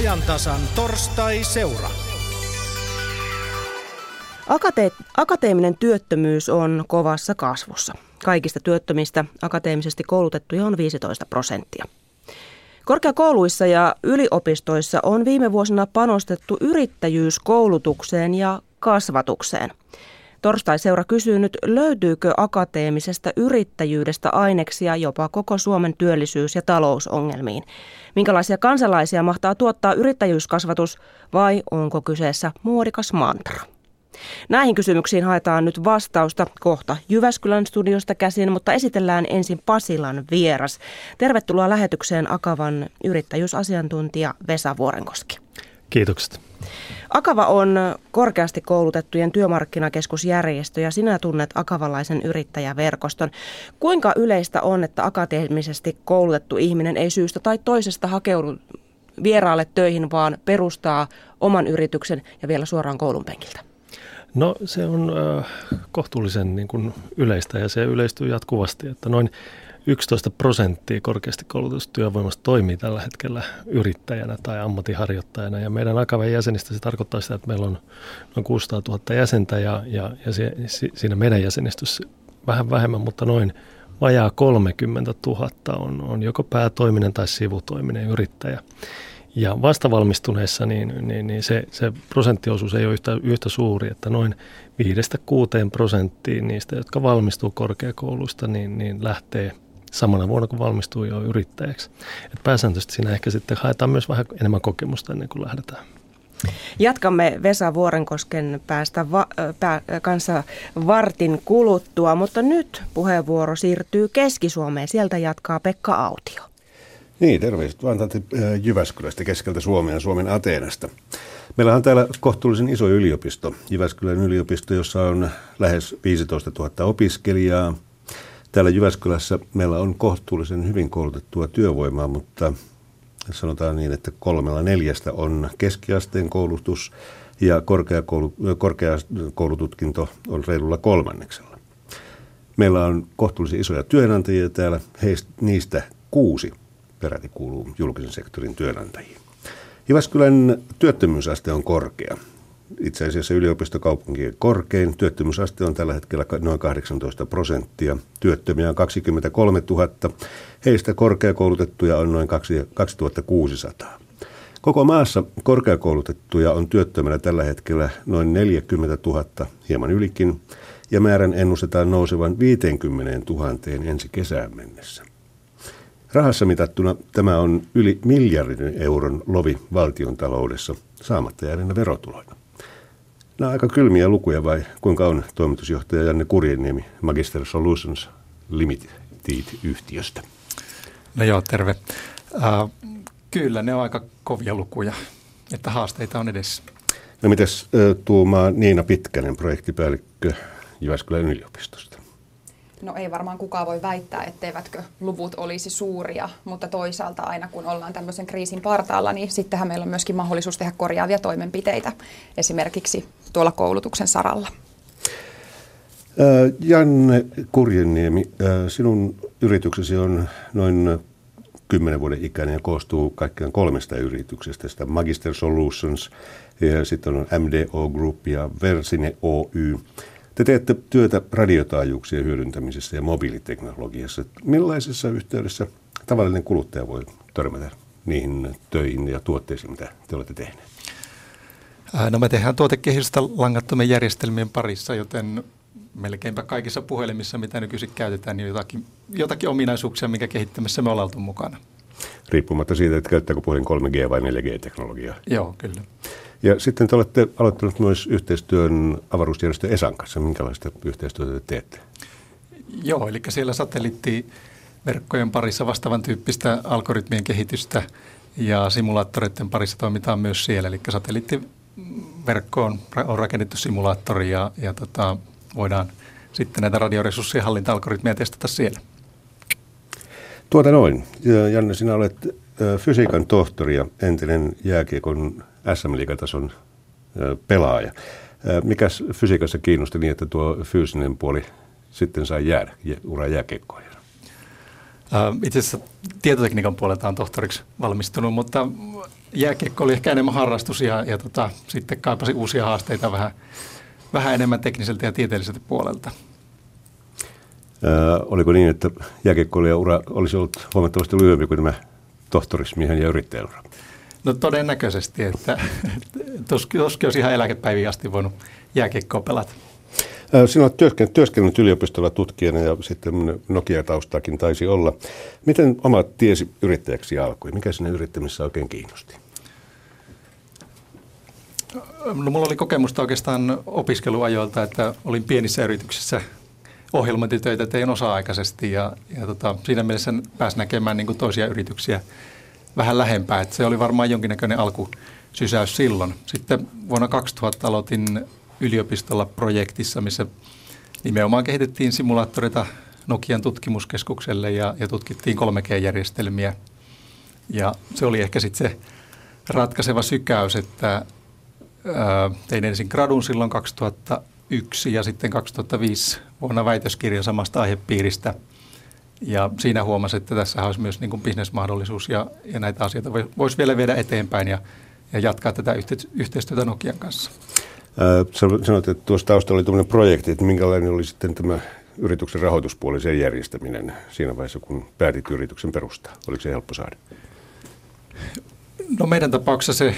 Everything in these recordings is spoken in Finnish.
ajantasan torstai-seura. Akate- akateeminen työttömyys on kovassa kasvussa. Kaikista työttömistä akateemisesti koulutettuja on 15 prosenttia. Korkeakouluissa ja yliopistoissa on viime vuosina panostettu yrittäjyyskoulutukseen ja kasvatukseen. Torstai-seura kysyy nyt, löytyykö akateemisesta yrittäjyydestä aineksia jopa koko Suomen työllisyys- ja talousongelmiin? Minkälaisia kansalaisia mahtaa tuottaa yrittäjyyskasvatus vai onko kyseessä muodikas mantra? Näihin kysymyksiin haetaan nyt vastausta kohta Jyväskylän studiosta käsin, mutta esitellään ensin Pasilan vieras. Tervetuloa lähetykseen Akavan yrittäjyysasiantuntija Vesa Vuorenkoski. Kiitokset. Akava on korkeasti koulutettujen työmarkkinakeskusjärjestö ja sinä tunnet akavalaisen yrittäjäverkoston. Kuinka yleistä on, että akateemisesti koulutettu ihminen ei syystä tai toisesta hakeudu vieraalle töihin, vaan perustaa oman yrityksen ja vielä suoraan koulun penkiltä? No se on äh, kohtuullisen niin kuin yleistä ja se yleistyy jatkuvasti, että noin 11 prosenttia korkeasti koulutusta työvoimasta toimii tällä hetkellä yrittäjänä tai ammattiharjoittajana. Ja meidän Akaven jäsenistä se tarkoittaa sitä, että meillä on noin 600 000 jäsentä ja, ja, ja se, siinä meidän jäsenistössä vähän vähemmän, mutta noin vajaa 30 000 on, on joko päätoiminen tai sivutoiminen yrittäjä. Ja vastavalmistuneissa niin, niin, niin se, se prosenttiosuus ei ole yhtä, yhtä suuri, että noin 5-6 prosenttiin niistä, jotka valmistuu korkeakouluista, niin, niin lähtee samana vuonna, kun valmistuu jo yrittäjäksi. Et pääsääntöisesti siinä ehkä sitten haetaan myös vähän enemmän kokemusta ennen kuin lähdetään. Jatkamme Vesa Vuorenkosken päästä va- pää- kanssa vartin kuluttua, mutta nyt puheenvuoro siirtyy Keski-Suomeen. Sieltä jatkaa Pekka Autio. Niin, terveiset vaan täältä Jyväskylästä keskeltä Suomea, Suomen Ateenasta. Meillä on täällä kohtuullisen iso yliopisto, Jyväskylän yliopisto, jossa on lähes 15 000 opiskelijaa. Täällä Jyväskylässä meillä on kohtuullisen hyvin koulutettua työvoimaa, mutta sanotaan niin, että kolmella neljästä on keskiasteen koulutus ja korkeakoulu, korkeakoulututkinto on reilulla kolmanneksella. Meillä on kohtuullisen isoja työnantajia täällä, heistä, niistä kuusi peräti kuuluu julkisen sektorin työnantajiin. Jyväskylän työttömyysaste on korkea. Itse asiassa yliopistokaupunkien korkein. Työttömyysaste on tällä hetkellä noin 18 prosenttia. Työttömiä on 23 000. Heistä korkeakoulutettuja on noin 2600. Koko maassa korkeakoulutettuja on työttömänä tällä hetkellä noin 40 000, hieman ylikin, ja määrän ennustetaan nousevan 50 000 ensi kesään mennessä. Rahassa mitattuna tämä on yli miljardin euron lovi valtion taloudessa saamatta jääneenä verotuloina. Nämä on aika kylmiä lukuja vai kuinka on toimitusjohtaja Janne Kurjeniemi Magister Solutions Limited-yhtiöstä? No joo, terve. Uh, kyllä, ne on aika kovia lukuja, että haasteita on edessä. No mites uh, tuumaa Niina Pitkänen, projektipäällikkö Jyväskylän yliopistosta? No ei varmaan kukaan voi väittää, etteivätkö luvut olisi suuria, mutta toisaalta aina kun ollaan tämmöisen kriisin partaalla, niin sittenhän meillä on myöskin mahdollisuus tehdä korjaavia toimenpiteitä esimerkiksi tuolla koulutuksen saralla. Janne Kurjeniemi, sinun yrityksesi on noin 10 vuoden ikäinen ja koostuu kaikkiaan kolmesta yrityksestä. Sitä Magister Solutions ja sitten on MDO Group ja Versine Oy. Te teette työtä radiotaajuuksien hyödyntämisessä ja mobiiliteknologiassa. Millaisessa yhteydessä tavallinen kuluttaja voi törmätä niihin töihin ja tuotteisiin, mitä te olette tehneet? No me tehdään tuotekehitystä langattomien järjestelmien parissa, joten melkeinpä kaikissa puhelimissa, mitä nykyisin käytetään, niin jotakin, jotakin ominaisuuksia, mikä kehittämässä me ollaan oltu mukana. Riippumatta siitä, että käyttääkö puhelin 3G vai 4G-teknologiaa. Joo, kyllä. Ja sitten te olette aloittanut myös yhteistyön avaruusjärjestö ESAN kanssa. Minkälaista yhteistyötä te teette? Joo, eli siellä satelliittiverkkojen parissa vastaavan tyyppistä algoritmien kehitystä ja simulaattoreiden parissa toimitaan myös siellä. Eli satelliittiverkkoon on rakennettu simulaattori ja, ja tota, voidaan sitten näitä radioresurssien hallinta-algoritmeja testata siellä. Tuota noin. Janne, sinä olet fysiikan tohtori ja entinen jääkiekon SM-liigatason pelaaja. Mikäs fysiikassa kiinnosti niin, että tuo fyysinen puoli sitten sai jäädä ura jääkiekkoon? Itse asiassa tietotekniikan puolelta on tohtoriksi valmistunut, mutta jääkiekko oli ehkä enemmän harrastus ja, ja tota, sitten kaipasi uusia haasteita vähän, vähän enemmän tekniseltä ja tieteelliseltä puolelta. Ää, oliko niin, että jääkiekkoilija ura olisi ollut huomattavasti lyhyempi kuin tämä tohtorismiehen ja yrittäjän ura? No todennäköisesti, että tuskin olisi ihan eläkepäiviin asti voinut jääkiekkoa pelata. Sinä olet työskennellyt, työskennellyt yliopistolla tutkijana ja sitten Nokia-taustaakin taisi olla. Miten oma tiesi yrittäjäksi alkoi? Mikä sinne yrittämisessä oikein kiinnosti? No, mulla oli kokemusta oikeastaan opiskeluajoilta, että olin pienissä yrityksissä ohjelmointitöitä tein osa-aikaisesti ja, ja tota, siinä mielessä pääsi näkemään niin toisia yrityksiä vähän lähempää. Että se oli varmaan jonkinnäköinen alkusysäys silloin. Sitten vuonna 2000 aloitin yliopistolla projektissa, missä nimenomaan kehitettiin simulaattoreita Nokian tutkimuskeskukselle ja, ja tutkittiin 3G-järjestelmiä. Ja se oli ehkä sitten se ratkaiseva sykäys, että ää, tein ensin gradun silloin 2001 ja sitten 2005 vuonna väitöskirja samasta aihepiiristä. Ja siinä huomasin, että tässä olisi myös niin kuin bisnesmahdollisuus ja, ja näitä asioita voisi vielä viedä eteenpäin ja, ja jatkaa tätä yhteistyötä Nokian kanssa. Sanoit, että tuossa taustalla oli tämmöinen projekti, että minkälainen oli sitten tämä yrityksen rahoituspuoli, sen järjestäminen siinä vaiheessa, kun päätit yrityksen perustaa? Oliko se helppo saada? No meidän tapauksessa se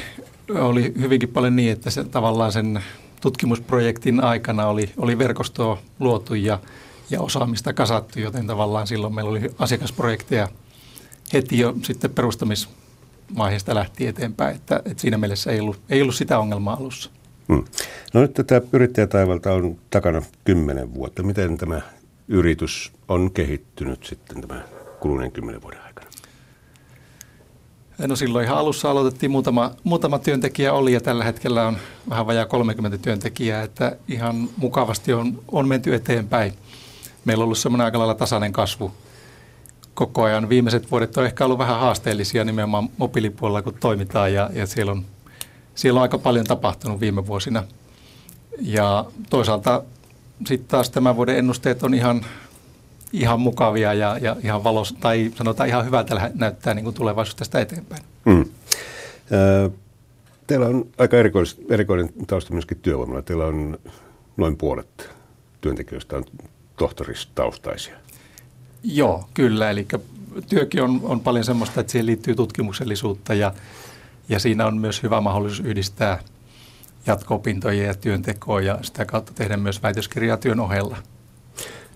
oli hyvinkin paljon niin, että se tavallaan sen tutkimusprojektin aikana oli, oli verkostoa luotu ja, ja osaamista kasattu, joten tavallaan silloin meillä oli asiakasprojekteja heti jo sitten perustamisvaiheesta lähti eteenpäin, että, että siinä mielessä ei ollut, ei ollut sitä ongelmaa alussa. Hmm. No nyt tätä yrittäjätaivalta on takana kymmenen vuotta. Miten tämä yritys on kehittynyt sitten tämä kuluneen kymmenen vuoden aikana? No silloin ihan alussa aloitettiin muutama, muutama työntekijä oli ja tällä hetkellä on vähän vajaa 30 työntekijää, että ihan mukavasti on, on menty eteenpäin. Meillä on ollut semmoinen aika lailla tasainen kasvu koko ajan. Viimeiset vuodet on ehkä ollut vähän haasteellisia nimenomaan mobiilipuolella, kun toimitaan ja, ja siellä on siellä on aika paljon tapahtunut viime vuosina. Ja toisaalta sitten taas tämän vuoden ennusteet on ihan, ihan mukavia ja, ja ihan valos, tai sanotaan ihan hyvältä näyttää niin kuin tulevaisuus tästä eteenpäin. Mm. Teillä on aika erikois, erikoinen tausta myöskin työvoimalla. Teillä on noin puolet työntekijöistä on tohtoristaustaisia. Joo, kyllä. Eli työkin on, on paljon semmoista, että siihen liittyy tutkimuksellisuutta ja ja siinä on myös hyvä mahdollisuus yhdistää jatko-opintoja ja työntekoa ja sitä kautta tehdä myös väitöskirjaa työn ohella.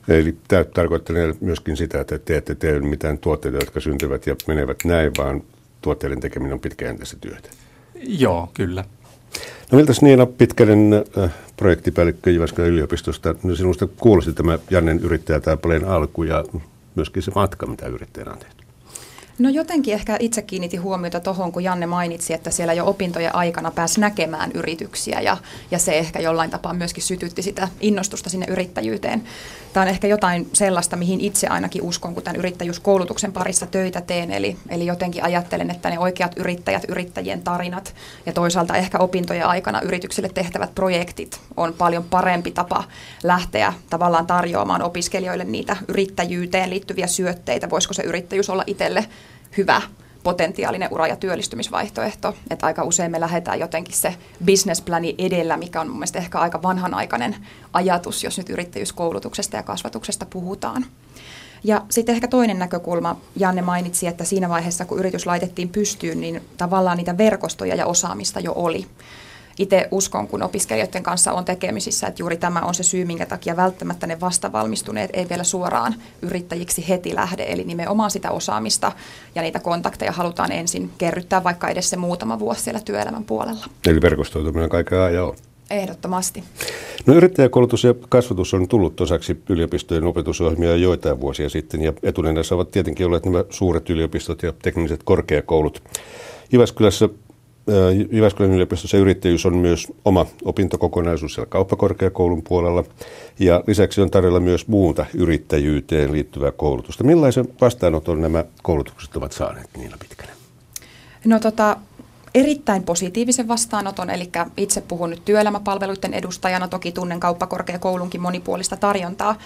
Eli tämä tarkoittaa myöskin sitä, että te ette tee mitään tuotteita, jotka syntyvät ja menevät näin, vaan tuotteiden tekeminen on pitkäjänteistä työtä. Joo, kyllä. No miltä Niina Pitkänen, äh, projektipäällikkö Jyväskylän yliopistosta, no sinusta kuulosti tämä Jannen yrittäjätaipaleen alku ja myöskin se matka, mitä yrittäjänä on tehty? No jotenkin ehkä itse kiinnitin huomiota tuohon, kun Janne mainitsi, että siellä jo opintojen aikana pääsi näkemään yrityksiä ja, ja se ehkä jollain tapaa myöskin sytytti sitä innostusta sinne yrittäjyyteen. Tämä on ehkä jotain sellaista, mihin itse ainakin uskon, kun tämän yrittäjyyskoulutuksen parissa töitä teen. Eli, eli jotenkin ajattelen, että ne oikeat yrittäjät, yrittäjien tarinat ja toisaalta ehkä opintojen aikana yrityksille tehtävät projektit on paljon parempi tapa lähteä tavallaan tarjoamaan opiskelijoille niitä yrittäjyyteen liittyviä syötteitä. Voisiko se yrittäjyys olla itselle hyvä potentiaalinen ura- ja työllistymisvaihtoehto. Että aika usein me lähdetään jotenkin se businessplani edellä, mikä on mun mielestä ehkä aika vanhanaikainen ajatus, jos nyt yrittäjyyskoulutuksesta ja kasvatuksesta puhutaan. Ja sitten ehkä toinen näkökulma, Janne mainitsi, että siinä vaiheessa kun yritys laitettiin pystyyn, niin tavallaan niitä verkostoja ja osaamista jo oli itse uskon, kun opiskelijoiden kanssa on tekemisissä, että juuri tämä on se syy, minkä takia välttämättä ne vastavalmistuneet ei vielä suoraan yrittäjiksi heti lähde. Eli nimenomaan sitä osaamista ja niitä kontakteja halutaan ensin kerryttää vaikka edes se muutama vuosi siellä työelämän puolella. Eli verkostoituminen kaiken ajan on. Ehdottomasti. No yrittäjäkoulutus ja kasvatus on tullut osaksi yliopistojen opetusohjelmia joitain vuosia sitten ja etunenässä ovat tietenkin olleet nämä suuret yliopistot ja tekniset korkeakoulut. Jyväskylässä Jyväskylän yliopistossa yrittäjyys on myös oma opintokokonaisuus siellä kauppakorkeakoulun puolella. Ja lisäksi on tarjolla myös muuta yrittäjyyteen liittyvää koulutusta. Millaisen vastaanoton nämä koulutukset ovat saaneet Niina Pitkänen? No tota, erittäin positiivisen vastaanoton, eli itse puhun nyt työelämäpalveluiden edustajana, toki tunnen kauppakorkeakoulunkin monipuolista tarjontaa,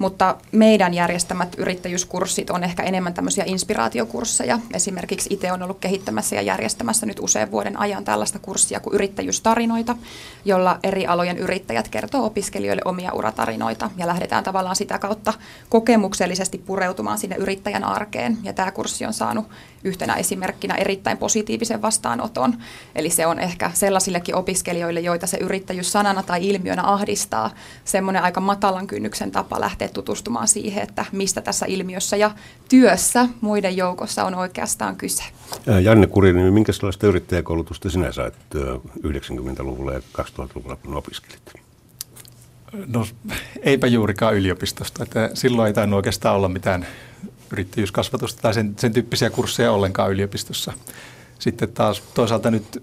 mutta meidän järjestämät yrittäjyyskurssit on ehkä enemmän tämmöisiä inspiraatiokursseja. Esimerkiksi itse on ollut kehittämässä ja järjestämässä nyt usean vuoden ajan tällaista kurssia kuin yrittäjyystarinoita, jolla eri alojen yrittäjät kertoo opiskelijoille omia uratarinoita ja lähdetään tavallaan sitä kautta kokemuksellisesti pureutumaan sinne yrittäjän arkeen. Ja tämä kurssi on saanut yhtenä esimerkkinä erittäin positiivisen vastaanoton. Eli se on ehkä sellaisillekin opiskelijoille, joita se yrittäjyys sanana tai ilmiönä ahdistaa, semmoinen aika matalan kynnyksen tapa lähteä tutustumaan siihen, että mistä tässä ilmiössä ja työssä muiden joukossa on oikeastaan kyse. Janne Kurinen, minkälaista yrittäjäkoulutusta sinä sait 90-luvulla ja 2000-luvulla, kun opiskelit? No eipä juurikaan yliopistosta. Että silloin ei tainnut oikeastaan olla mitään yrittäjyyskasvatusta tai sen, sen tyyppisiä kursseja ollenkaan yliopistossa. Sitten taas toisaalta nyt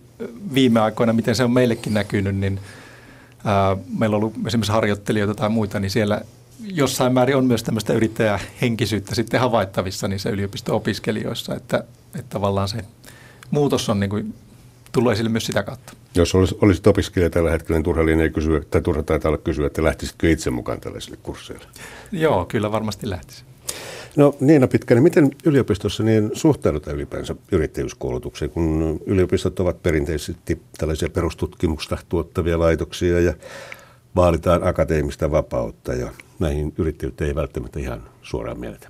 viime aikoina, miten se on meillekin näkynyt, niin ää, meillä on ollut esimerkiksi harjoittelijoita tai muita, niin siellä jossain määrin on myös tämmöistä yrittäjähenkisyyttä sitten havaittavissa niissä yliopisto-opiskelijoissa, että, että tavallaan se muutos on niin kuin tullut esille myös sitä kautta. Jos olisit, olisit opiskelija tällä hetkellä, niin turha ei kysyä, tai turha taitaa olla kysyä, että lähtisitkö itse mukaan tällaisille kursseille? Joo, kyllä varmasti lähtisin. No Niina Pitkänen, miten yliopistossa niin suhtaudutaan ylipäänsä yrittäjyyskoulutukseen, kun yliopistot ovat perinteisesti tällaisia perustutkimusta tuottavia laitoksia ja vaalitaan akateemista vapautta ja näihin yrittäjyyttä ei välttämättä ihan suoraan mieletä.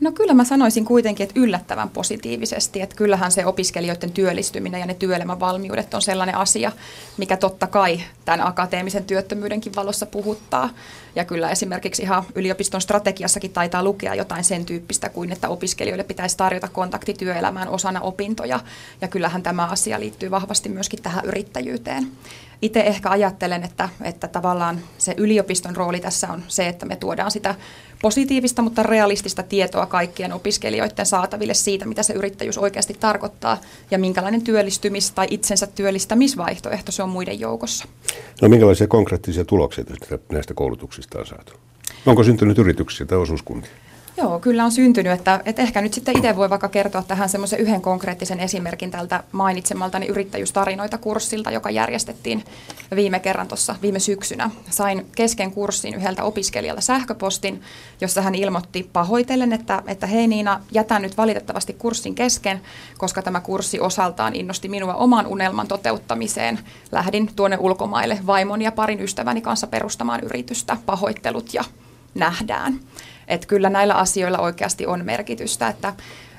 No kyllä mä sanoisin kuitenkin, että yllättävän positiivisesti, että kyllähän se opiskelijoiden työllistyminen ja ne työelämän valmiudet on sellainen asia, mikä totta kai tämän akateemisen työttömyydenkin valossa puhuttaa. Ja kyllä esimerkiksi ihan yliopiston strategiassakin taitaa lukea jotain sen tyyppistä kuin, että opiskelijoille pitäisi tarjota kontakti työelämään osana opintoja. Ja kyllähän tämä asia liittyy vahvasti myöskin tähän yrittäjyyteen. Itse ehkä ajattelen, että, että tavallaan se yliopiston rooli tässä on se, että me tuodaan sitä positiivista, mutta realistista tietoa kaikkien opiskelijoiden saataville siitä, mitä se yrittäjyys oikeasti tarkoittaa ja minkälainen työllistymis- tai itsensä työllistämisvaihtoehto se on muiden joukossa. No minkälaisia konkreettisia tuloksia näistä koulutuksista on saatu? Onko syntynyt yrityksiä tai osuuskuntia? Joo, kyllä on syntynyt, että, että ehkä nyt sitten itse voi vaikka kertoa tähän semmoisen yhden konkreettisen esimerkin tältä mainitsemaltani yrittäjyystarinoita kurssilta, joka järjestettiin viime kerran tuossa viime syksynä. Sain kesken kurssin yhdeltä opiskelijalta sähköpostin, jossa hän ilmoitti pahoitellen, että, että hei Niina, jätän nyt valitettavasti kurssin kesken, koska tämä kurssi osaltaan innosti minua oman unelman toteuttamiseen. Lähdin tuonne ulkomaille vaimon ja parin ystäväni kanssa perustamaan yritystä, pahoittelut ja nähdään. Että kyllä näillä asioilla oikeasti on merkitystä, että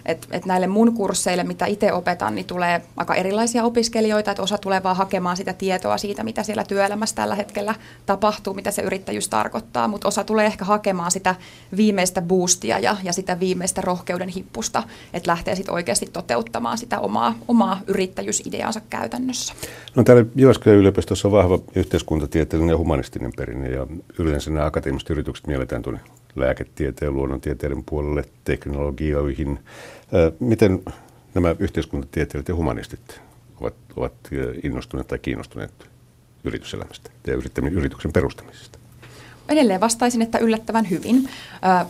et, et näille mun kursseille, mitä itse opetan, niin tulee aika erilaisia opiskelijoita, että osa tulee vaan hakemaan sitä tietoa siitä, mitä siellä työelämässä tällä hetkellä tapahtuu, mitä se yrittäjyys tarkoittaa, mutta osa tulee ehkä hakemaan sitä viimeistä boostia ja, ja sitä viimeistä rohkeuden hippusta, että lähtee sitten oikeasti toteuttamaan sitä omaa, omaa yrittäjyysideaansa käytännössä. No täällä Jyväskylän yliopistossa on vahva yhteiskuntatieteellinen ja humanistinen perinne ja yleensä nämä akateemiset yritykset mielletään tuonne lääketieteen, luonnontieteiden puolelle, teknologioihin. Miten nämä yhteiskuntatieteilijät ja humanistit ovat, ovat innostuneet tai kiinnostuneet yrityselämästä ja yrityksen perustamisesta? Edelleen vastaisin, että yllättävän hyvin.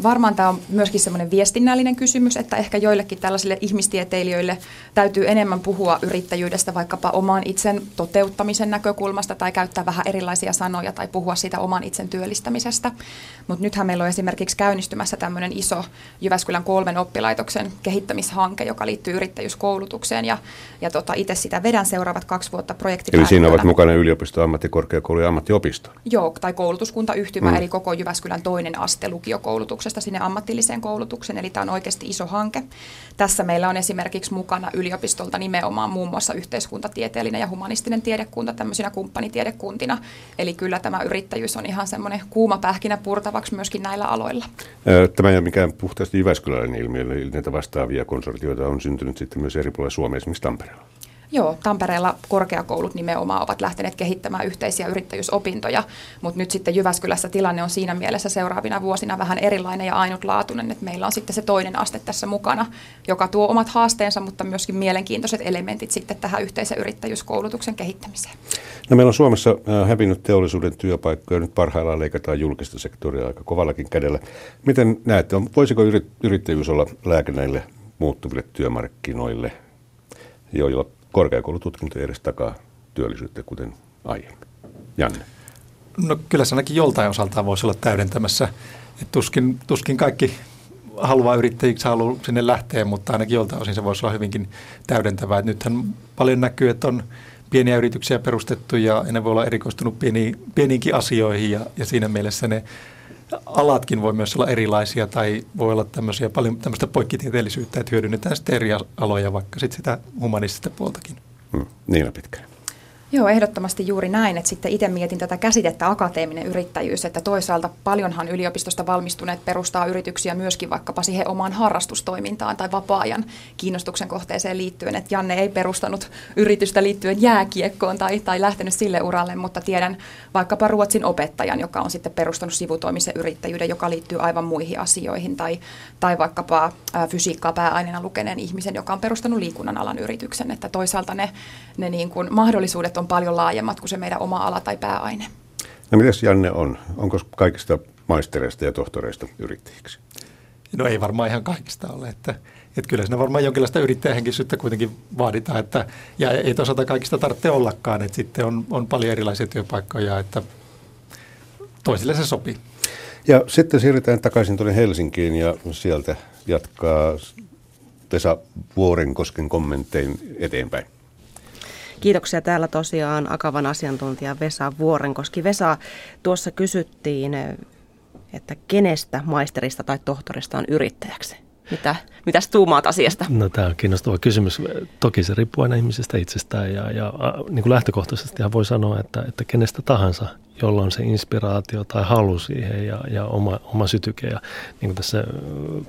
Varmaan tämä on myöskin semmoinen viestinnällinen kysymys, että ehkä joillekin tällaisille ihmistieteilijöille täytyy enemmän puhua yrittäjyydestä vaikkapa oman itsen toteuttamisen näkökulmasta tai käyttää vähän erilaisia sanoja tai puhua siitä oman itsen työllistämisestä. Mutta nythän meillä on esimerkiksi käynnistymässä tämmöinen iso Jyväskylän kolmen oppilaitoksen kehittämishanke, joka liittyy yrittäjyyskoulutukseen ja, ja tota, itse sitä vedän seuraavat kaksi vuotta projektipäällikkönä. Eli siinä ovat mukana yliopisto, ammattikorkeakoulu ja ammattiopisto? Joo, tai koulutuskuntayhtymä, mm. eli koko Jyväskylän toinen aste lukiokoulutuksesta sinne ammatilliseen koulutukseen, eli tämä on oikeasti iso hanke. Tässä meillä on esimerkiksi mukana yliopistolta nimenomaan muun muassa yhteiskuntatieteellinen ja humanistinen tiedekunta tämmöisinä kumppanitiedekuntina, eli kyllä tämä yrittäjyys on ihan semmoinen kuuma pähkinä purtavaksi myöskin näillä aloilla. Tämä ei ole mikään puhtaasti Jyväskyläinen ilmiö, eli näitä vastaavia konsortioita on syntynyt sitten myös eri puolilla Suomea, esimerkiksi Tampereella. Joo, Tampereella korkeakoulut nimenomaan ovat lähteneet kehittämään yhteisiä yrittäjyysopintoja, mutta nyt sitten Jyväskylässä tilanne on siinä mielessä seuraavina vuosina vähän erilainen ja ainutlaatuinen, että meillä on sitten se toinen aste tässä mukana, joka tuo omat haasteensa, mutta myöskin mielenkiintoiset elementit sitten tähän yhteisen yrittäjyyskoulutuksen kehittämiseen. No meillä on Suomessa äh, hävinnyt teollisuuden työpaikkoja, nyt parhaillaan leikataan julkista sektoria aika kovallakin kädellä. Miten näette, voisiko yrittäjyys olla lääke näille muuttuville työmarkkinoille, joilla korkeakoulututkinto edes takaa työllisyyttä, kuten aiemmin. Janne. No kyllä se ainakin joltain osaltaan voisi olla täydentämässä. Et tuskin, tuskin kaikki haluaa yrittäjiksi haluaa sinne lähteä, mutta ainakin joltain osin se voisi olla hyvinkin täydentävää. Et nythän paljon näkyy, että on pieniä yrityksiä perustettu ja ne voi olla erikoistunut pieni, pieniinkin asioihin ja, ja siinä mielessä ne alatkin voi myös olla erilaisia tai voi olla tämmöisiä paljon tämmöistä poikkitieteellisyyttä, että hyödynnetään sitten eri aloja, vaikka sitten sitä humanistista puoltakin. Hmm. Niina Pitkäinen. Joo, ehdottomasti juuri näin, että sitten itse mietin tätä käsitettä akateeminen yrittäjyys, että toisaalta paljonhan yliopistosta valmistuneet perustaa yrityksiä myöskin vaikkapa siihen omaan harrastustoimintaan tai vapaa-ajan kiinnostuksen kohteeseen liittyen, että Janne ei perustanut yritystä liittyen jääkiekkoon tai, tai lähtenyt sille uralle, mutta tiedän vaikkapa Ruotsin opettajan, joka on sitten perustanut sivutoimisen yrittäjyyden, joka liittyy aivan muihin asioihin, tai, tai vaikkapa fysiikkaa pääaineena lukeneen ihmisen, joka on perustanut liikunnan alan yrityksen, että toisaalta ne, ne niin kuin mahdollisuudet on on paljon laajemmat kuin se meidän oma ala tai pääaine. No mitäs Janne on? Onko kaikista maistereista ja tohtoreista yrittäjiksi? No ei varmaan ihan kaikista ole, että, että kyllä siinä varmaan jonkinlaista yrittäjähenkisyyttä kuitenkin vaaditaan, että, ja ei toisaalta kaikista tarvitse ollakaan, että sitten on, on paljon erilaisia työpaikkoja, että toisille se sopii. Ja sitten siirrytään takaisin tuonne Helsinkiin ja sieltä jatkaa Tesa Vuorenkosken kommenttein eteenpäin. Kiitoksia täällä tosiaan Akavan asiantuntija Vesa Vuorenkoski. Vesa, tuossa kysyttiin, että kenestä maisterista tai tohtorista on yrittäjäksi? Mitä, mitäs tuumaat asiasta? No tämä on kiinnostava kysymys. Toki se riippuu aina ihmisestä itsestään ja, ja niin kuin lähtökohtaisesti voi sanoa, että, että kenestä tahansa, jolla on se inspiraatio tai halu siihen ja, ja oma, oma sytyke. Ja niin kuin tässä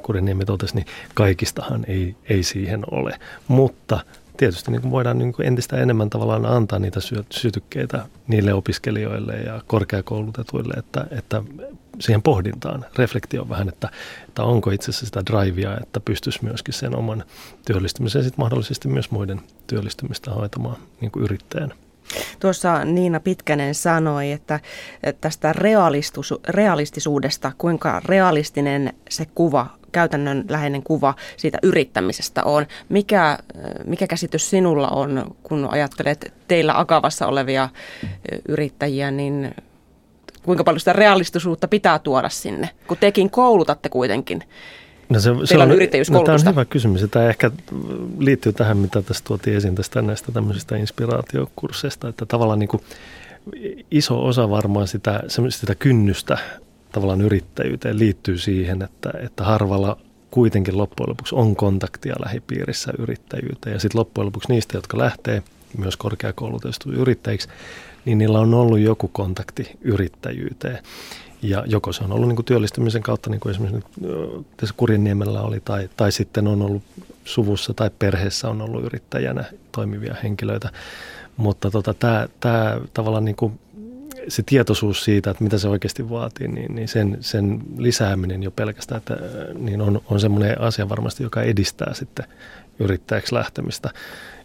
Kuriniemi totesi, niin kaikistahan ei, ei siihen ole. Mutta tietysti niin kuin voidaan niin kuin entistä enemmän tavallaan antaa niitä sytykkeitä niille opiskelijoille ja korkeakoulutetuille, että, että siihen pohdintaan, reflektioon vähän, että, että onko itse asiassa sitä drivea, että pystyisi myöskin sen oman työllistymisen ja sitten mahdollisesti myös muiden työllistymistä hoitamaan niin kuin. Tuossa Niina Pitkänen sanoi, että tästä realistisuudesta, kuinka realistinen se kuva käytännön läheinen kuva siitä yrittämisestä on. Mikä, mikä käsitys sinulla on, kun ajattelet teillä Akavassa olevia yrittäjiä, niin kuinka paljon sitä realistisuutta pitää tuoda sinne, kun tekin koulutatte kuitenkin No se, se on, no, tämä on hyvä kysymys. Tämä ehkä liittyy tähän, mitä tässä tuotiin esiin tästä näistä tämmöisistä inspiraatiokursseista, että tavallaan niin kuin iso osa varmaan sitä, sitä kynnystä tavallaan yrittäjyyteen liittyy siihen, että, että harvalla kuitenkin loppujen lopuksi on kontaktia lähipiirissä yrittäjyyteen. Ja sitten loppujen lopuksi niistä, jotka lähtee myös korkeakoulutetusti yrittäjiksi, niin niillä on ollut joku kontakti yrittäjyyteen. Ja joko se on ollut niin kuin työllistymisen kautta, niin kuin esimerkiksi tässä Kurjenniemellä oli, tai, tai sitten on ollut suvussa tai perheessä on ollut yrittäjänä toimivia henkilöitä. Mutta tota, tämä tavallaan niin kuin se tietoisuus siitä, että mitä se oikeasti vaatii, niin, niin sen, sen lisääminen jo pelkästään, että, niin on, on semmoinen asia varmasti, joka edistää sitten yrittäjäksi lähtemistä.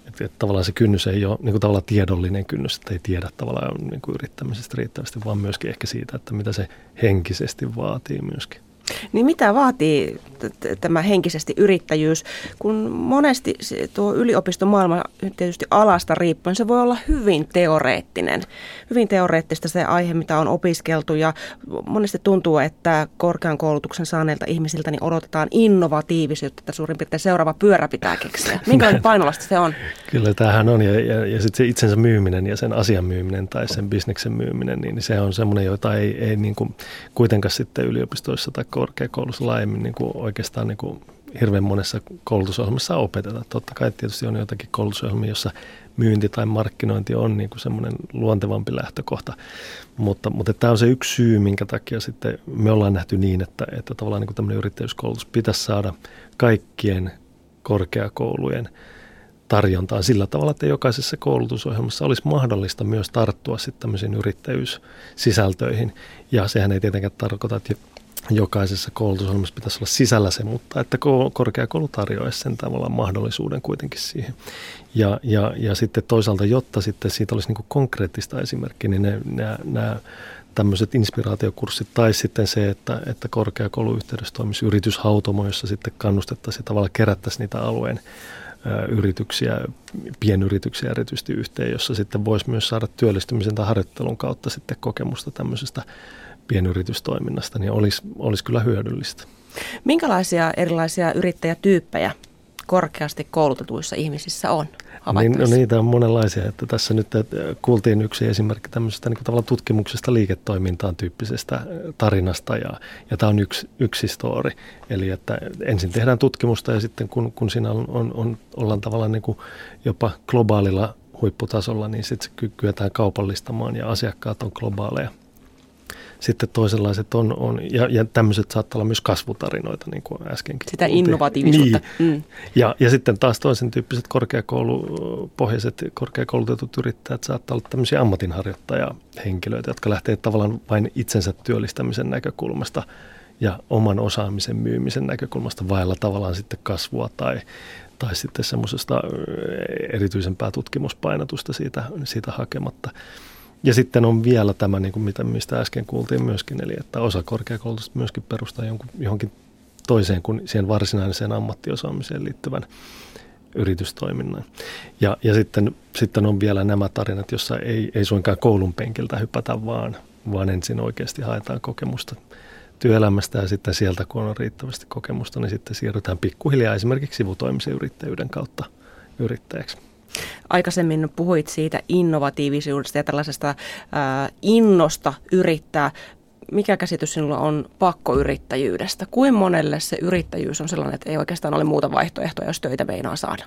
Että, että tavallaan se kynnys ei ole niin kuin tavallaan tiedollinen kynnys, että ei tiedä tavallaan niin kuin yrittämisestä riittävästi, vaan myöskin ehkä siitä, että mitä se henkisesti vaatii myöskin. Niin mitä vaatii tämä henkisesti yrittäjyys, kun monesti tuo yliopistomaailma tietysti alasta riippuen, se voi olla hyvin teoreettinen. Hyvin teoreettista se aihe, mitä on opiskeltu ja monesti tuntuu, että korkean koulutuksen saaneilta ihmisiltä niin odotetaan innovatiivisuutta, että suurin piirtein seuraava pyörä pitää keksiä. Minkälainen painolasta se on? Kyllä tämähän on ja, ja, ja sitten se itsensä myyminen ja sen asian myyminen tai sen bisneksen myyminen, niin se on semmoinen, jota ei, ei niin kuin kuitenkaan sitten yliopistoissa tai korkeakoulussa laajemmin niin kuin oikeastaan niin kuin hirveän monessa koulutusohjelmassa opeteta. Totta kai tietysti on jotakin koulutusohjelmia, jossa myynti tai markkinointi on niin kuin semmoinen luontevampi lähtökohta. Mutta, mutta tämä on se yksi syy, minkä takia sitten me ollaan nähty niin, että, että tavallaan niin kuin tämmöinen yrittäjyyskoulutus pitäisi saada kaikkien korkeakoulujen tarjontaan sillä tavalla, että jokaisessa koulutusohjelmassa olisi mahdollista myös tarttua sitten tämmöisiin yrittäjyyssisältöihin. Ja sehän ei tietenkään tarkoita, että jokaisessa koulutusohjelmassa pitäisi olla sisällä se, mutta että korkeakoulu tarjoaisi sen tavallaan mahdollisuuden kuitenkin siihen. Ja, ja, ja sitten toisaalta, jotta sitten siitä olisi niin konkreettista esimerkkiä, niin nämä, nämä tämmöiset inspiraatiokurssit tai sitten se, että, että korkeakouluyhteydessä toimisi yrityshautomo, jossa sitten kannustettaisiin tavallaan kerättäisiin niitä alueen yrityksiä, pienyrityksiä erityisesti yhteen, jossa sitten voisi myös saada työllistymisen tai harjoittelun kautta sitten kokemusta tämmöisestä pienyritystoiminnasta, niin olisi, olisi kyllä hyödyllistä. Minkälaisia erilaisia yrittäjätyyppejä korkeasti koulutetuissa ihmisissä on? Niin, no niitä on monenlaisia. Että tässä nyt kuultiin yksi esimerkki tämmöisestä niin tavallaan tutkimuksesta liiketoimintaan tyyppisestä tarinasta ja, ja tämä on yksi, yksi story. Eli että ensin tehdään tutkimusta ja sitten kun, kun siinä on, on, on, ollaan tavallaan niin kuin jopa globaalilla huipputasolla, niin sitten se kyetään kaupallistamaan ja asiakkaat on globaaleja sitten toisenlaiset on, on ja, ja tämmöiset saattaa olla myös kasvutarinoita, niin kuin äskenkin. Sitä innovatiivisuutta. Niin. Mm. Ja, ja sitten taas toisen tyyppiset korkeakoulupohjaiset, korkeakoulutetut yrittäjät saattaa olla tämmöisiä ammatinharjoittajahenkilöitä, jotka lähtee tavallaan vain itsensä työllistämisen näkökulmasta ja oman osaamisen myymisen näkökulmasta vailla tavallaan sitten kasvua tai, tai sitten semmoisesta erityisempää tutkimuspainotusta siitä, siitä hakematta. Ja sitten on vielä tämä, niin kuin mitä, mistä äsken kuultiin myöskin, eli että osa korkeakoulutusta myöskin perustaa jonkun, johonkin toiseen kuin siihen varsinaiseen ammattiosaamiseen liittyvän yritystoiminnan. Ja, ja sitten, sitten on vielä nämä tarinat, jossa ei, ei suinkaan koulun penkiltä hypätä, vaan, vaan ensin oikeasti haetaan kokemusta työelämästä ja sitten sieltä, kun on riittävästi kokemusta, niin sitten siirrytään pikkuhiljaa esimerkiksi sivutoimisen yrittäjyyden kautta yrittäjäksi. Aikaisemmin puhuit siitä innovatiivisuudesta ja tällaisesta ää, innosta yrittää. Mikä käsitys sinulla on pakkoyrittäjyydestä? Kuin monelle se yrittäjyys on sellainen, että ei oikeastaan ole muuta vaihtoehtoja, jos töitä meinaa saada?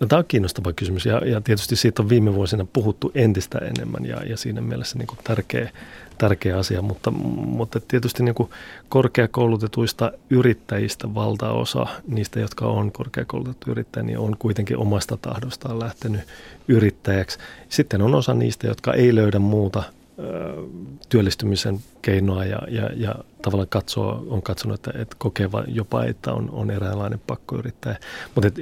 No, tämä on kiinnostava kysymys ja, ja tietysti siitä on viime vuosina puhuttu entistä enemmän ja, ja siinä mielessä niin kuin tärkeä, tärkeä asia, mutta, mutta tietysti niin kuin korkeakoulutetuista yrittäjistä valtaosa, niistä jotka on korkeakoulutettu yrittäjä, niin on kuitenkin omasta tahdostaan lähtenyt yrittäjäksi. Sitten on osa niistä, jotka ei löydä muuta työllistymisen keinoa ja, ja, ja tavallaan katsoo, on katsonut, että, että kokee jopa, että on, on eräänlainen pakkoyrittäjä. Mutta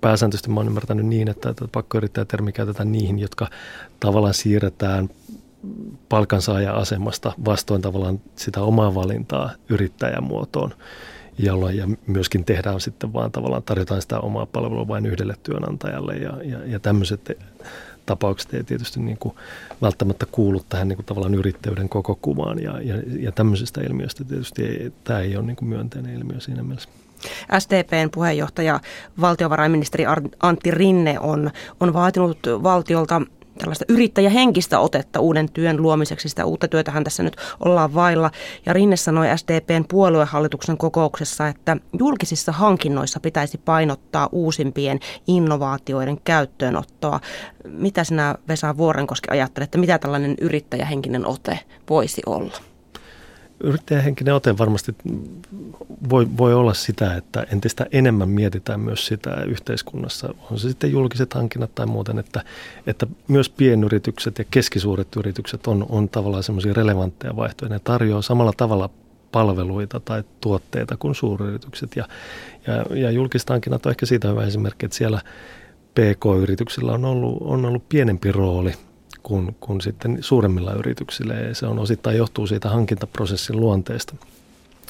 pääsääntöisesti mä oon ymmärtänyt niin, että, että pakkoyrittäjätermi käytetään niihin, jotka tavallaan siirretään palkansaaja-asemasta vastoin tavallaan sitä omaa valintaa yrittäjämuotoon, jolloin ja myöskin tehdään sitten vaan tavallaan tarjotaan sitä omaa palvelua vain yhdelle työnantajalle ja, ja, ja tämmöiset tapaukset ei tietysti niin kuin välttämättä kuulu tähän niin kuin tavallaan yrittäjyyden koko kuvaan ja, ja, ja tämmöisestä ilmiöstä tietysti ei, tämä ei ole niin kuin myönteinen ilmiö siinä mielessä. SDPn puheenjohtaja valtiovarainministeri Antti Rinne on, on vaatinut valtiolta tällaista yrittäjähenkistä otetta uuden työn luomiseksi. Sitä uutta työtähän tässä nyt ollaan vailla. Ja Rinne sanoi SDPn puoluehallituksen kokouksessa, että julkisissa hankinnoissa pitäisi painottaa uusimpien innovaatioiden käyttöönottoa. Mitä sinä Vesa Vuorenkoski ajattelet, että mitä tällainen yrittäjähenkinen ote voisi olla? Yrittäjähenkinen ote varmasti voi, voi olla sitä, että entistä enemmän mietitään myös sitä yhteiskunnassa, on se sitten julkiset hankinnat tai muuten, että, että myös pienyritykset ja keskisuuret yritykset on, on tavallaan semmoisia relevantteja vaihtoehtoja. Ne tarjoaa samalla tavalla palveluita tai tuotteita kuin suuryritykset. Ja, ja, ja julkiset hankinnat on ehkä siitä hyvä esimerkki, että siellä PK-yrityksillä on ollut, on ollut pienempi rooli – kuin, kuin sitten suuremmilla yrityksillä. Ja se on osittain johtuu siitä hankintaprosessin luonteesta.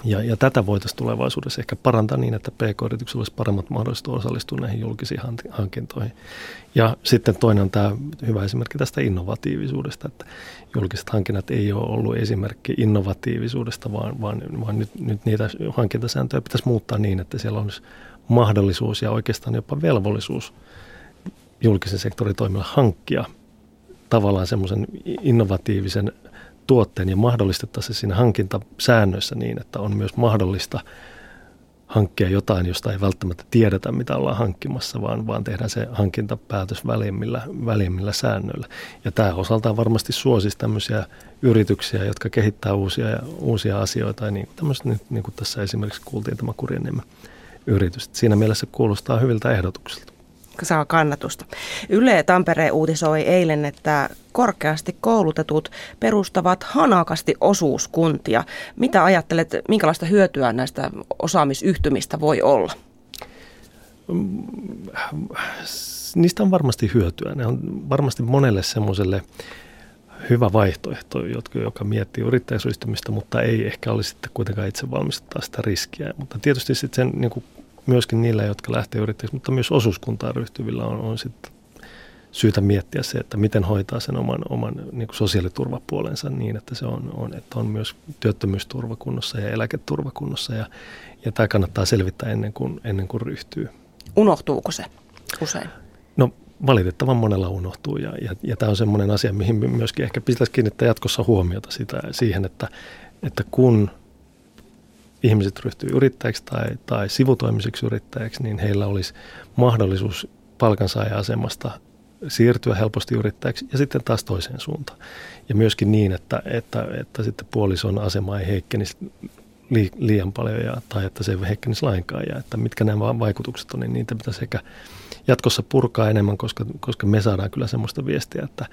Ja, ja tätä voitaisiin tulevaisuudessa ehkä parantaa niin, että PK-yrityksillä olisi paremmat mahdollisuudet osallistua näihin julkisiin hankintoihin. Ja sitten toinen on tämä hyvä esimerkki tästä innovatiivisuudesta, että julkiset hankinnat ei ole ollut esimerkki innovatiivisuudesta, vaan, vaan, vaan nyt, nyt niitä hankintasääntöjä pitäisi muuttaa niin, että siellä olisi mahdollisuus ja oikeastaan jopa velvollisuus julkisen sektorin toimilla hankkia tavallaan semmoisen innovatiivisen tuotteen ja mahdollistettaisiin siinä hankintasäännöissä niin, että on myös mahdollista hankkia jotain, josta ei välttämättä tiedetä, mitä ollaan hankkimassa, vaan, vaan tehdään se hankintapäätös välimmillä, välimmillä säännöillä. Ja tämä osaltaan varmasti suosisi tämmöisiä yrityksiä, jotka kehittää uusia, uusia asioita. Ja niin, tämmöistä, niin, kuin tässä esimerkiksi kuultiin tämä Kurjeniemen yritys. Siinä mielessä kuulostaa hyviltä ehdotuksilta saa kannatusta. Yle Tampere uutisoi eilen, että korkeasti koulutetut perustavat hanakasti osuuskuntia. Mitä ajattelet, minkälaista hyötyä näistä osaamisyhtymistä voi olla? Niistä on varmasti hyötyä. Ne on varmasti monelle semmoiselle hyvä vaihtoehto, joka miettii yrittäjäsuistumista, mutta ei ehkä olisi sitten kuitenkaan itse valmistaa sitä riskiä. Mutta tietysti sitten sen niin kuin myöskin niillä, jotka lähtee yrittäjiksi, mutta myös osuuskuntaan ryhtyvillä on, on sitten syytä miettiä se, että miten hoitaa sen oman, oman niin sosiaaliturvapuolensa niin, että se on, on, että on myös työttömyysturvakunnossa ja eläketurvakunnossa ja, ja tämä kannattaa selvittää ennen kuin, ennen kuin ryhtyy. Unohtuuko se usein? No valitettavan monella unohtuu ja, ja, ja tämä on semmoinen asia, mihin myöskin ehkä pitäisi kiinnittää jatkossa huomiota sitä, siihen, että, että kun ihmiset ryhtyy yrittäjäksi tai, tai sivutoimisiksi yrittäjäksi, niin heillä olisi mahdollisuus palkansaaja-asemasta siirtyä helposti yrittäjäksi ja sitten taas toiseen suuntaan. Ja myöskin niin, että, että, että sitten puolison asema ei heikkenisi liian paljon ja, tai että se ei heikkenisi lainkaan ja että mitkä nämä vaikutukset on, niin niitä pitäisi ehkä jatkossa purkaa enemmän, koska, koska me saadaan kyllä semmoista viestiä, että,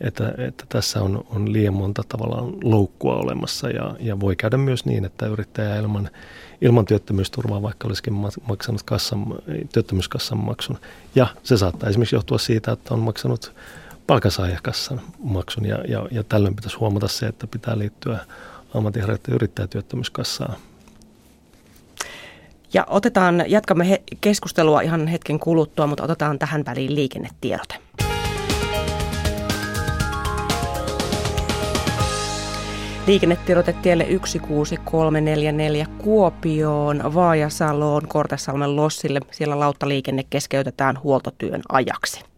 että, että tässä on, on liian monta tavallaan loukkua olemassa ja, ja voi käydä myös niin, että yrittäjä ilman, ilman työttömyysturvaa vaikka olisikin maksanut kassan, työttömyyskassan maksun. Ja se saattaa esimerkiksi johtua siitä, että on maksanut palkansaajakassan maksun ja, ja, ja tällöin pitäisi huomata se, että pitää liittyä ammatinharjoittajan yrittäjätyöttömyyskassaan ja otetaan, jatkamme he, keskustelua ihan hetken kuluttua, mutta otetaan tähän väliin liikennetiedote. Liikennetiedote tielle 16344 Kuopioon, Vaajasaloon, Kortesalmen Lossille. Siellä lauttaliikenne keskeytetään huoltotyön ajaksi.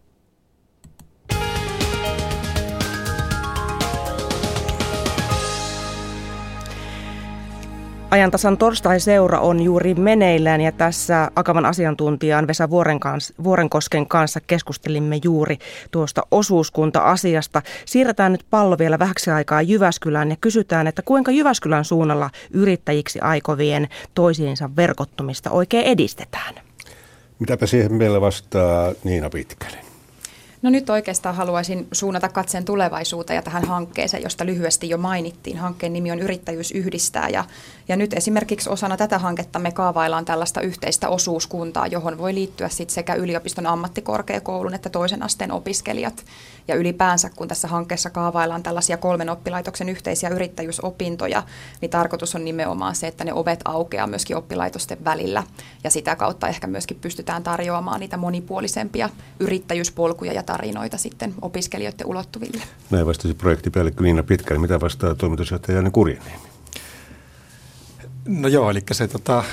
Ajantasan torstai-seura on juuri meneillään ja tässä Akavan asiantuntijan Vesa Vuoren kanssa, Vuorenkosken kanssa keskustelimme juuri tuosta osuuskunta-asiasta. Siirretään nyt pallo vielä vähäksi aikaa Jyväskylään ja kysytään, että kuinka Jyväskylän suunnalla yrittäjiksi aikovien toisiinsa verkottumista oikein edistetään. Mitäpä siihen meillä vastaa Niina Pitkänen? No nyt oikeastaan haluaisin suunnata katseen tulevaisuuteen ja tähän hankkeeseen, josta lyhyesti jo mainittiin. Hankkeen nimi on Yrittäjyys yhdistää ja, ja nyt esimerkiksi osana tätä hanketta me kaavaillaan tällaista yhteistä osuuskuntaa, johon voi liittyä sit sekä yliopiston ammattikorkeakoulun että toisen asteen opiskelijat. Ja ylipäänsä, kun tässä hankkeessa kaavaillaan tällaisia kolmen oppilaitoksen yhteisiä yrittäjyysopintoja, niin tarkoitus on nimenomaan se, että ne ovet aukeaa myöskin oppilaitosten välillä. Ja sitä kautta ehkä myöskin pystytään tarjoamaan niitä monipuolisempia yrittäjyyspolkuja ja tarinoita sitten opiskelijoiden ulottuville. Näin vastasi projektipäällikkö Niina Pitkälle. Mitä vastaa toimitusjohtaja Janne Kurjaniemi? No joo, eli se tota,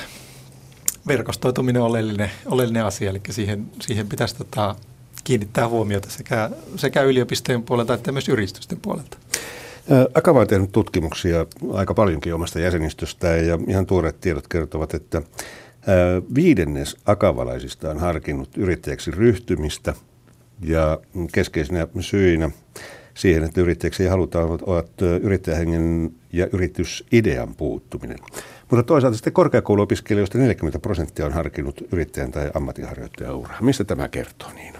verkostoituminen on oleellinen, oleellinen asia, eli siihen, siihen pitäisi tota, kiinnittää huomiota sekä, sekä yliopistojen puolelta että myös yritysten puolelta. Akava on tehnyt tutkimuksia aika paljonkin omasta jäsenistöstään ja ihan tuoreet tiedot kertovat, että viidennes akavalaisista on harkinnut yrittäjäksi ryhtymistä – ja keskeisinä syinä siihen, että yrittäjäksi ei haluta, ovat yrittäjähengen ja yritysidean puuttuminen. Mutta toisaalta sitten korkeakouluopiskelijoista 40 prosenttia on harkinnut yrittäjän tai ammatinharjoittajan uraa. Mistä tämä kertoo niin?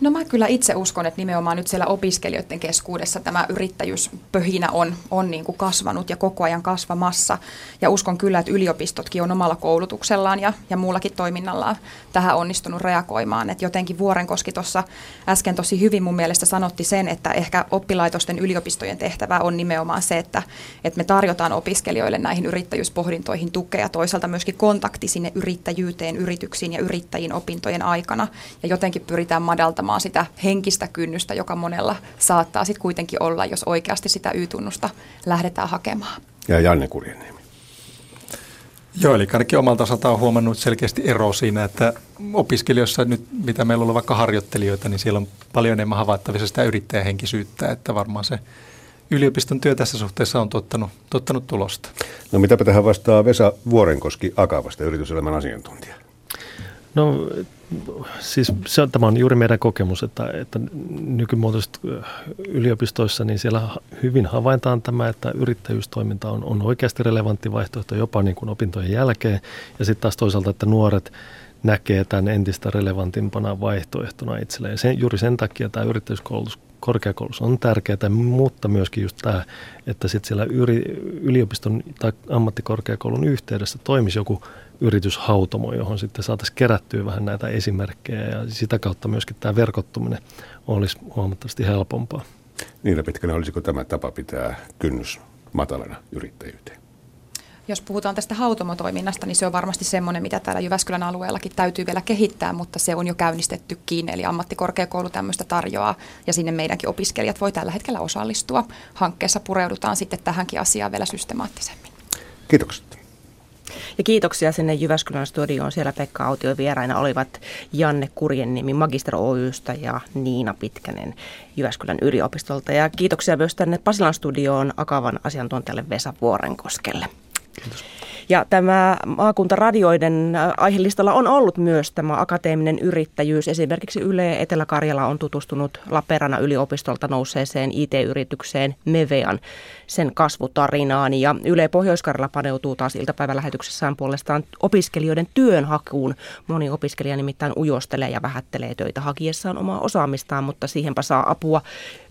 No mä kyllä itse uskon, että nimenomaan nyt siellä opiskelijoiden keskuudessa tämä yrittäjyyspöhinä on, on niin kuin kasvanut ja koko ajan kasvamassa. Ja uskon kyllä, että yliopistotkin on omalla koulutuksellaan ja, ja muullakin toiminnallaan tähän onnistunut reagoimaan. Että jotenkin Vuorenkoski tuossa äsken tosi hyvin mun mielestä sanotti sen, että ehkä oppilaitosten yliopistojen tehtävä on nimenomaan se, että, että me tarjotaan opiskelijoille näihin yrittäjyyspohdintoihin tukea. Toisaalta myöskin kontakti sinne yrittäjyyteen, yrityksiin ja yrittäjiin opintojen aikana. Ja jotenkin pyritään madaltamaan madaltamaan sitä henkistä kynnystä, joka monella saattaa sitten kuitenkin olla, jos oikeasti sitä Y-tunnusta lähdetään hakemaan. Ja Janne Kurjaniemi. Joo, eli ainakin omalta osalta on huomannut selkeästi ero siinä, että opiskelijoissa nyt, mitä meillä on ollut vaikka harjoittelijoita, niin siellä on paljon enemmän havaittavissa sitä yrittäjähenkisyyttä, että varmaan se yliopiston työ tässä suhteessa on tuottanut, tuottanut tulosta. No mitäpä tähän vastaa Vesa Vuorenkoski Akavasta, yrityselämän asiantuntija? No siis se on, tämä on juuri meidän kokemus, että, että nykymuotoisissa yliopistoissa niin siellä hyvin havaitaan tämä, että yrittäjyystoiminta on, on oikeasti relevantti vaihtoehto jopa niin kuin opintojen jälkeen. Ja sitten taas toisaalta, että nuoret näkee tämän entistä relevantimpana vaihtoehtona itselleen. Sen, juuri sen takia tämä yrittäjyyskoulutus korkeakoulussa on tärkeää, mutta myöskin just tämä, että sitten siellä yri, yliopiston tai ammattikorkeakoulun yhteydessä toimisi joku yrityshautomo, johon sitten saataisiin kerättyä vähän näitä esimerkkejä ja sitä kautta myöskin tämä verkottuminen olisi huomattavasti helpompaa. Niillä pitkänä olisiko tämä tapa pitää kynnys matalana yrittäjyyteen? Jos puhutaan tästä hautomotoiminnasta, niin se on varmasti semmoinen, mitä täällä Jyväskylän alueellakin täytyy vielä kehittää, mutta se on jo käynnistettykin, eli ammattikorkeakoulu tämmöistä tarjoaa, ja sinne meidänkin opiskelijat voi tällä hetkellä osallistua. Hankkeessa pureudutaan sitten tähänkin asiaan vielä systemaattisemmin. Kiitokset. Ja kiitoksia sinne Jyväskylän studioon. Siellä Pekka Autio vieraina olivat Janne Kurjennimi Magister Oystä ja Niina Pitkänen Jyväskylän yliopistolta. Ja kiitoksia myös tänne Pasilan studioon Akavan asiantuntijalle Vesa Vuorenkoskelle. Kiitos. Ja tämä maakuntaradioiden aihelistalla on ollut myös tämä akateeminen yrittäjyys. Esimerkiksi Yle Etelä-Karjala on tutustunut Lappeenrannan yliopistolta nousseeseen IT-yritykseen Mevean sen kasvutarinaan. Ja Yle pohjois paneutuu taas iltapäivälähetyksessään puolestaan opiskelijoiden työnhakuun. Moni opiskelija nimittäin ujostelee ja vähättelee töitä hakiessaan omaa osaamistaan, mutta siihenpä saa apua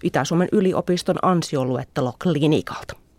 Itä-Suomen yliopiston ansioluettelo klinikalta.